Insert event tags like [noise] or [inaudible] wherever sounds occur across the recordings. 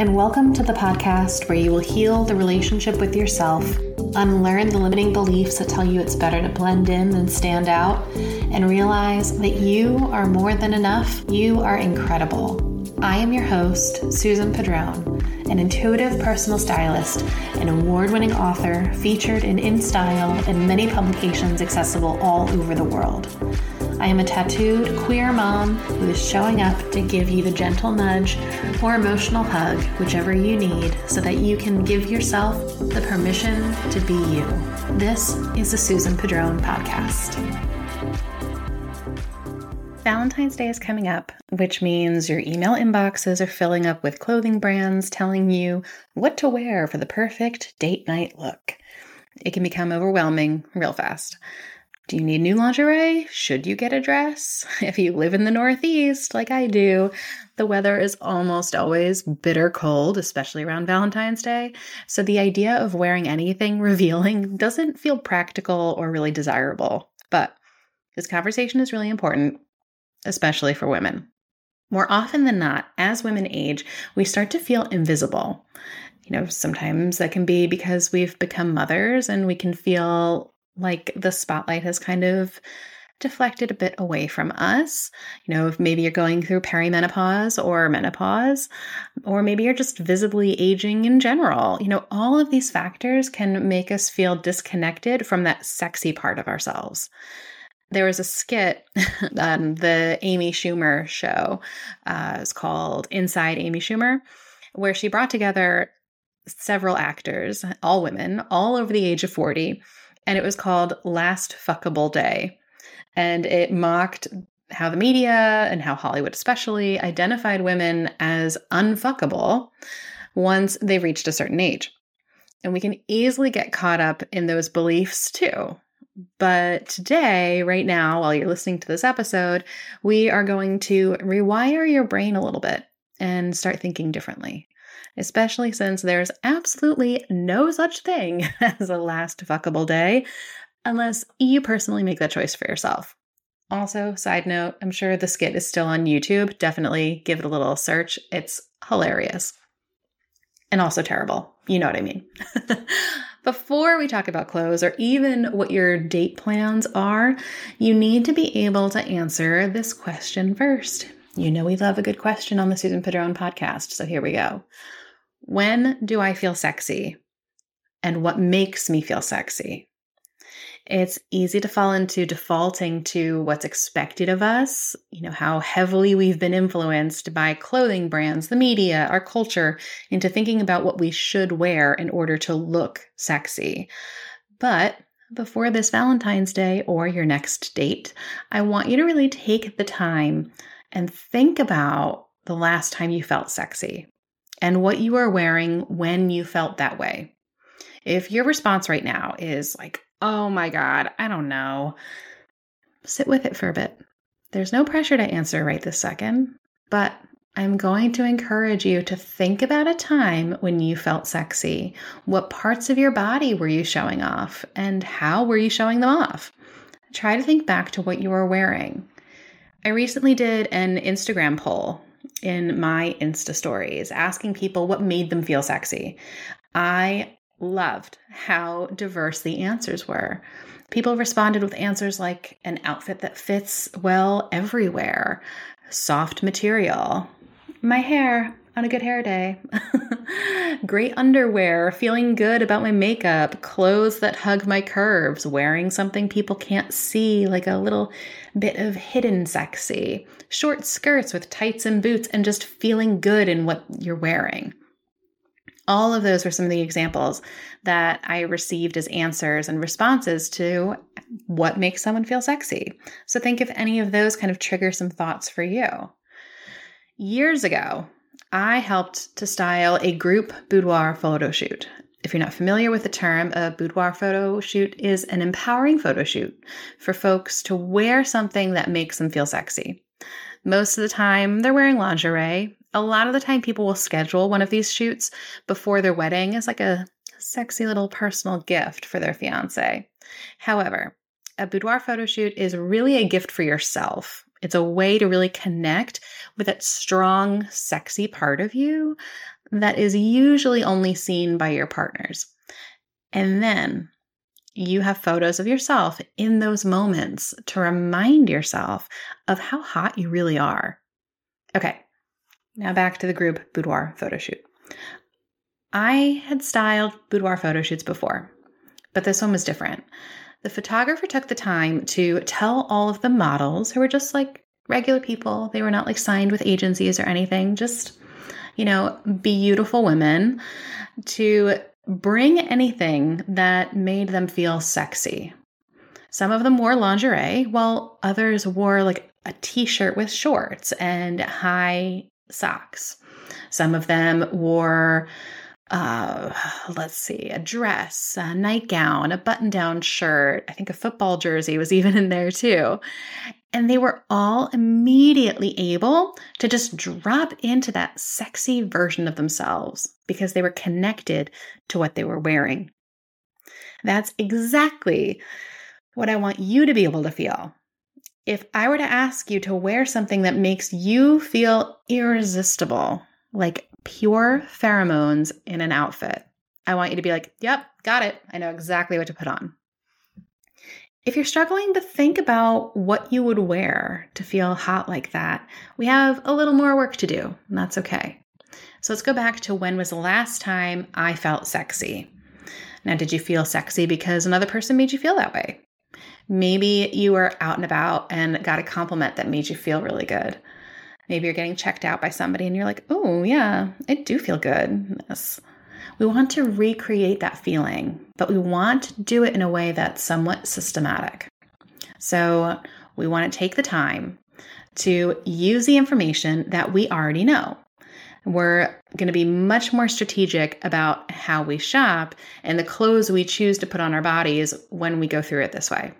and welcome to the podcast where you will heal the relationship with yourself, unlearn the limiting beliefs that tell you it's better to blend in than stand out, and realize that you are more than enough. You are incredible. I am your host, Susan Padron, an intuitive personal stylist, an award winning author featured in InStyle and many publications accessible all over the world. I am a tattooed queer mom who is showing up to give you the gentle nudge or emotional hug, whichever you need, so that you can give yourself the permission to be you. This is the Susan Padron Podcast. Valentine's Day is coming up, which means your email inboxes are filling up with clothing brands telling you what to wear for the perfect date night look. It can become overwhelming real fast. Do you need new lingerie? Should you get a dress? [laughs] If you live in the Northeast, like I do, the weather is almost always bitter cold, especially around Valentine's Day. So the idea of wearing anything [laughs] revealing doesn't feel practical or really desirable. But this conversation is really important, especially for women. More often than not, as women age, we start to feel invisible. You know, sometimes that can be because we've become mothers and we can feel like the spotlight has kind of deflected a bit away from us. You know, if maybe you're going through perimenopause or menopause, or maybe you're just visibly aging in general. You know, all of these factors can make us feel disconnected from that sexy part of ourselves. There was a skit on [laughs] the Amy Schumer show. Uh, it's called Inside Amy Schumer, where she brought together several actors, all women, all over the age of 40, and it was called Last Fuckable Day. And it mocked how the media and how Hollywood especially identified women as unfuckable once they reached a certain age. And we can easily get caught up in those beliefs too. But today, right now, while you're listening to this episode, we are going to rewire your brain a little bit and start thinking differently especially since there's absolutely no such thing [laughs] as a last fuckable day unless you personally make that choice for yourself. Also, side note, I'm sure the skit is still on YouTube. Definitely give it a little search. It's hilarious and also terrible. You know what I mean. [laughs] Before we talk about clothes or even what your date plans are, you need to be able to answer this question first. You know, we love a good question on the Susan Padron podcast, so here we go. When do I feel sexy? And what makes me feel sexy? It's easy to fall into defaulting to what's expected of us, you know, how heavily we've been influenced by clothing brands, the media, our culture, into thinking about what we should wear in order to look sexy. But before this Valentine's Day or your next date, I want you to really take the time and think about the last time you felt sexy and what you are wearing when you felt that way. If your response right now is like, oh my God, I don't know, sit with it for a bit. There's no pressure to answer right this second, but I'm going to encourage you to think about a time when you felt sexy. What parts of your body were you showing off, and how were you showing them off? Try to think back to what you were wearing. I recently did an Instagram poll in my Insta stories, asking people what made them feel sexy. I loved how diverse the answers were. People responded with answers like an outfit that fits well everywhere, soft material, my hair on a good hair day, [laughs] great underwear, feeling good about my makeup, clothes that hug my curves, wearing something people can't see, like a little bit of hidden sexy, short skirts with tights and boots, and just feeling good in what you're wearing. All of those were some of the examples that I received as answers and responses to what makes someone feel sexy. So think if any of those kind of trigger some thoughts for you. Years ago, I helped to style a group boudoir photo shoot. If you're not familiar with the term, a boudoir photo shoot is an empowering photo shoot for folks to wear something that makes them feel sexy. Most of the time, they're wearing lingerie. A lot of the time, people will schedule one of these shoots before their wedding as like a sexy little personal gift for their fiance. However, a boudoir photo shoot is really a gift for yourself. It's a way to really connect with that strong, sexy part of you that is usually only seen by your partners. And then you have photos of yourself in those moments to remind yourself of how hot you really are. Okay, now back to the group boudoir photo shoot. I had styled boudoir photo shoots before, but this one was different. The photographer took the time to tell all of the models who were just like regular people, they were not like signed with agencies or anything, just, you know, beautiful women, to bring anything that made them feel sexy. Some of them wore lingerie, while others wore like a t shirt with shorts and high socks. Some of them wore, uh, let's see, a dress, a nightgown, a button down shirt. I think a football jersey was [laughs] even in there too. And they were all immediately able to just drop into that sexy version of themselves because they were connected to what they were wearing. That's exactly what I want you to be able to feel. If I were to ask you to wear something that makes you feel irresistible, like pure pheromones in an outfit, I want you to be like, yep, got it. I know exactly what to put on. If you're struggling to think about what you would wear to feel hot like that, we have a little more work to do, and that's okay. So let's go back to when was the last time I felt sexy? Now, did you feel sexy because another person made you feel that way? Maybe you were out and about and got a compliment that made you feel really good. Maybe you're getting checked out by somebody and you're like, oh, yeah, I do feel good. Yes. We want to recreate that feeling, but we want to do it in a way that's somewhat systematic. So we want to take the time to use the information that we already know. We're going to be much more strategic about how we shop and the clothes we choose to put on our bodies when we go through it this way.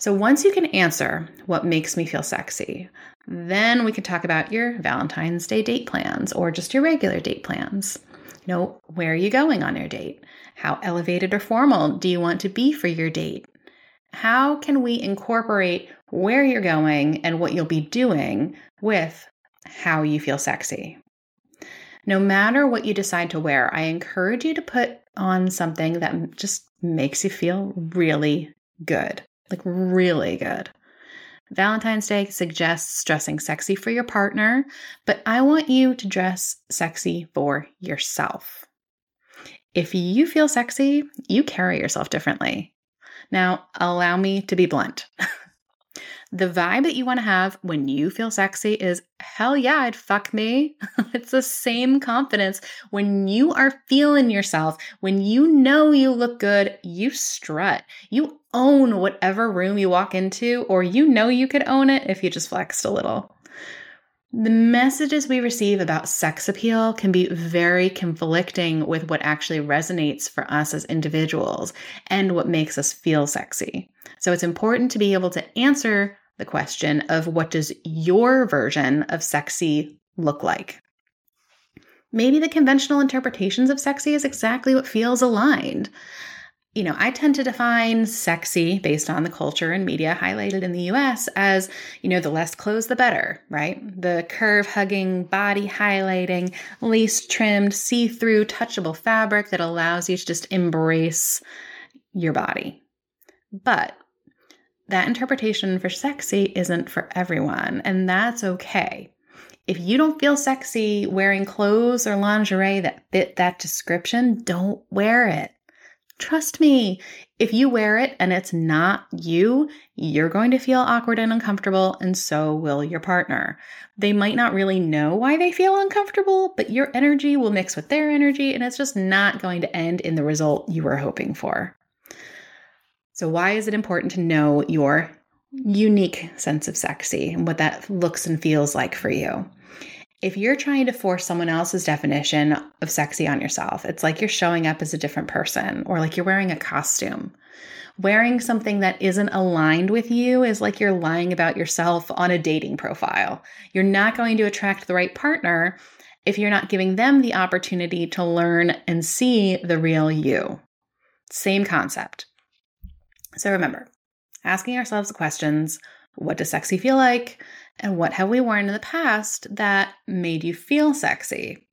So, once you can answer what makes me feel sexy, then we can talk about your Valentine's Day date plans or just your regular date plans You know, where are you going on your date? How elevated or formal do you want to be for your date? How can we incorporate where you're going and what you'll be doing with how you feel sexy? No matter what you decide to wear, I encourage you to put on something that just makes you feel really good. Like, really good. Valentine's Day suggests dressing sexy for your partner, but I want you to dress sexy for yourself. If you feel sexy, you carry yourself differently. Now, allow me to be blunt. [laughs] the vibe that you want to have when you feel sexy is hell yeah, I'd fuck me. [laughs] it's the same confidence when you are feeling yourself, when you know you look good, you strut. You own whatever room you walk into, or you know you could own it if you just flexed a little. The messages we receive about sex appeal can be very conflicting with what actually resonates for us as individuals and what makes us feel sexy. So it's important to be able to answer the question of what does your version of sexy look like? Maybe the conventional interpretations of sexy is exactly what feels aligned you know, I tend to define sexy based on the culture and media highlighted in the US as, you know, the less clothes, the better, right? The curve hugging, body highlighting, lace trimmed, see through, touchable fabric that allows you to just embrace your body. But that interpretation for sexy isn't for everyone, and that's okay. If you don't feel sexy wearing clothes or lingerie that fit that description, don't wear it. Trust me, if you wear it and it's not you, you're going to feel awkward and uncomfortable, and so will your partner. They might not really know why they feel uncomfortable, but your energy will mix with their energy, and it's just not going to end in the result you were hoping for. So, why is it important to know your unique sense of sexy and what that looks and feels like for you? If you're trying to force someone else's definition of sexy on yourself, it's like you're showing up as a different person or like you're wearing a costume. Wearing something that isn't aligned with you is like you're lying about yourself on a dating profile. You're not going to attract the right partner if you're not giving them the opportunity to learn and see the real you. Same concept. So remember, asking ourselves questions what does sexy feel like? And what have we worn in the past that made you feel sexy?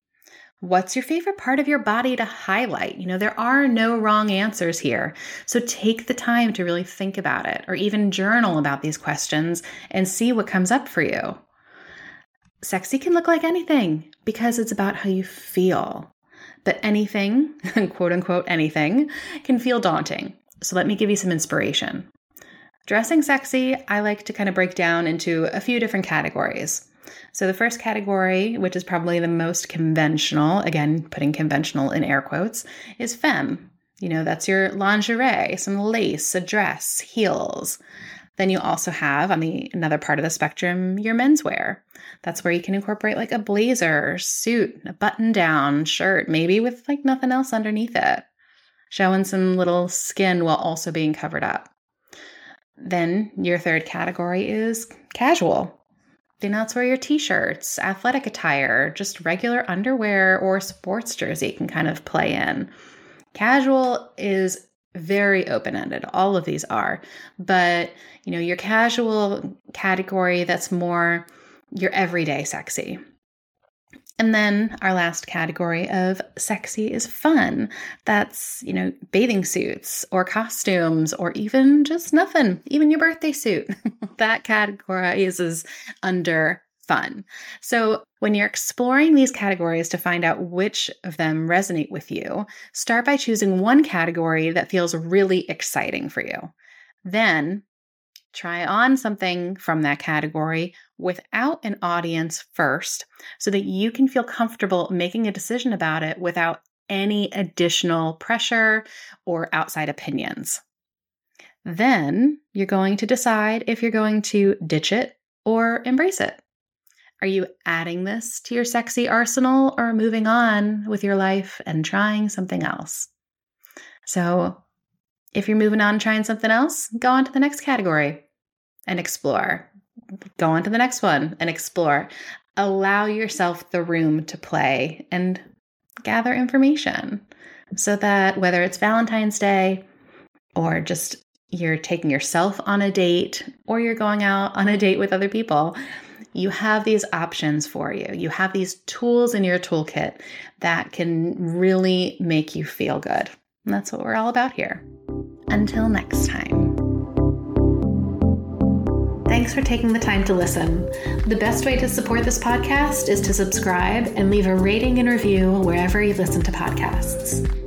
What's your favorite part of your body to highlight? You know, there are no wrong answers here. So take the time to really think about it or even journal about these questions and see what comes up for you. Sexy can look like anything because it's about how you feel. But anything, [laughs] quote unquote, anything, can feel daunting. So let me give you some inspiration. Dressing sexy, I like to kind of break down into a few different categories. So, the first category, which is probably the most conventional, again, putting conventional in air quotes, is femme. You know, that's your lingerie, some lace, a dress, heels. Then you also have on the another part of the spectrum your menswear. That's where you can incorporate like a blazer, suit, a button down shirt, maybe with like nothing else underneath it, showing some little skin while also being covered up. Then your third category is casual. Then that's where your t shirts, athletic attire, just regular underwear or sports jersey can kind of play in. Casual is very open ended. All of these are. But, you know, your casual category that's more your everyday sexy. And then our last category of sexy is fun. That's, you know, bathing suits or costumes or even just nothing, even your birthday suit. [laughs] that category is under fun. So when you're exploring these categories to find out which of them resonate with you, start by choosing one category that feels really exciting for you. Then try on something from that category without an audience first so that you can feel comfortable making a decision about it without any additional pressure or outside opinions. Then you're going to decide if you're going to ditch it or embrace it. Are you adding this to your sexy arsenal or moving on with your life and trying something else? So, if you're moving on trying something else, go on to the next category and explore. Go on to the next one and explore. Allow yourself the room to play and gather information so that whether it's Valentine's Day or just you're taking yourself on a date or you're going out on a date with other people, you have these options for you. You have these tools in your toolkit that can really make you feel good. And that's what we're all about here. Until next time. Thanks for taking the time to listen. The best way to support this podcast is to subscribe and leave a rating and review wherever you listen to podcasts.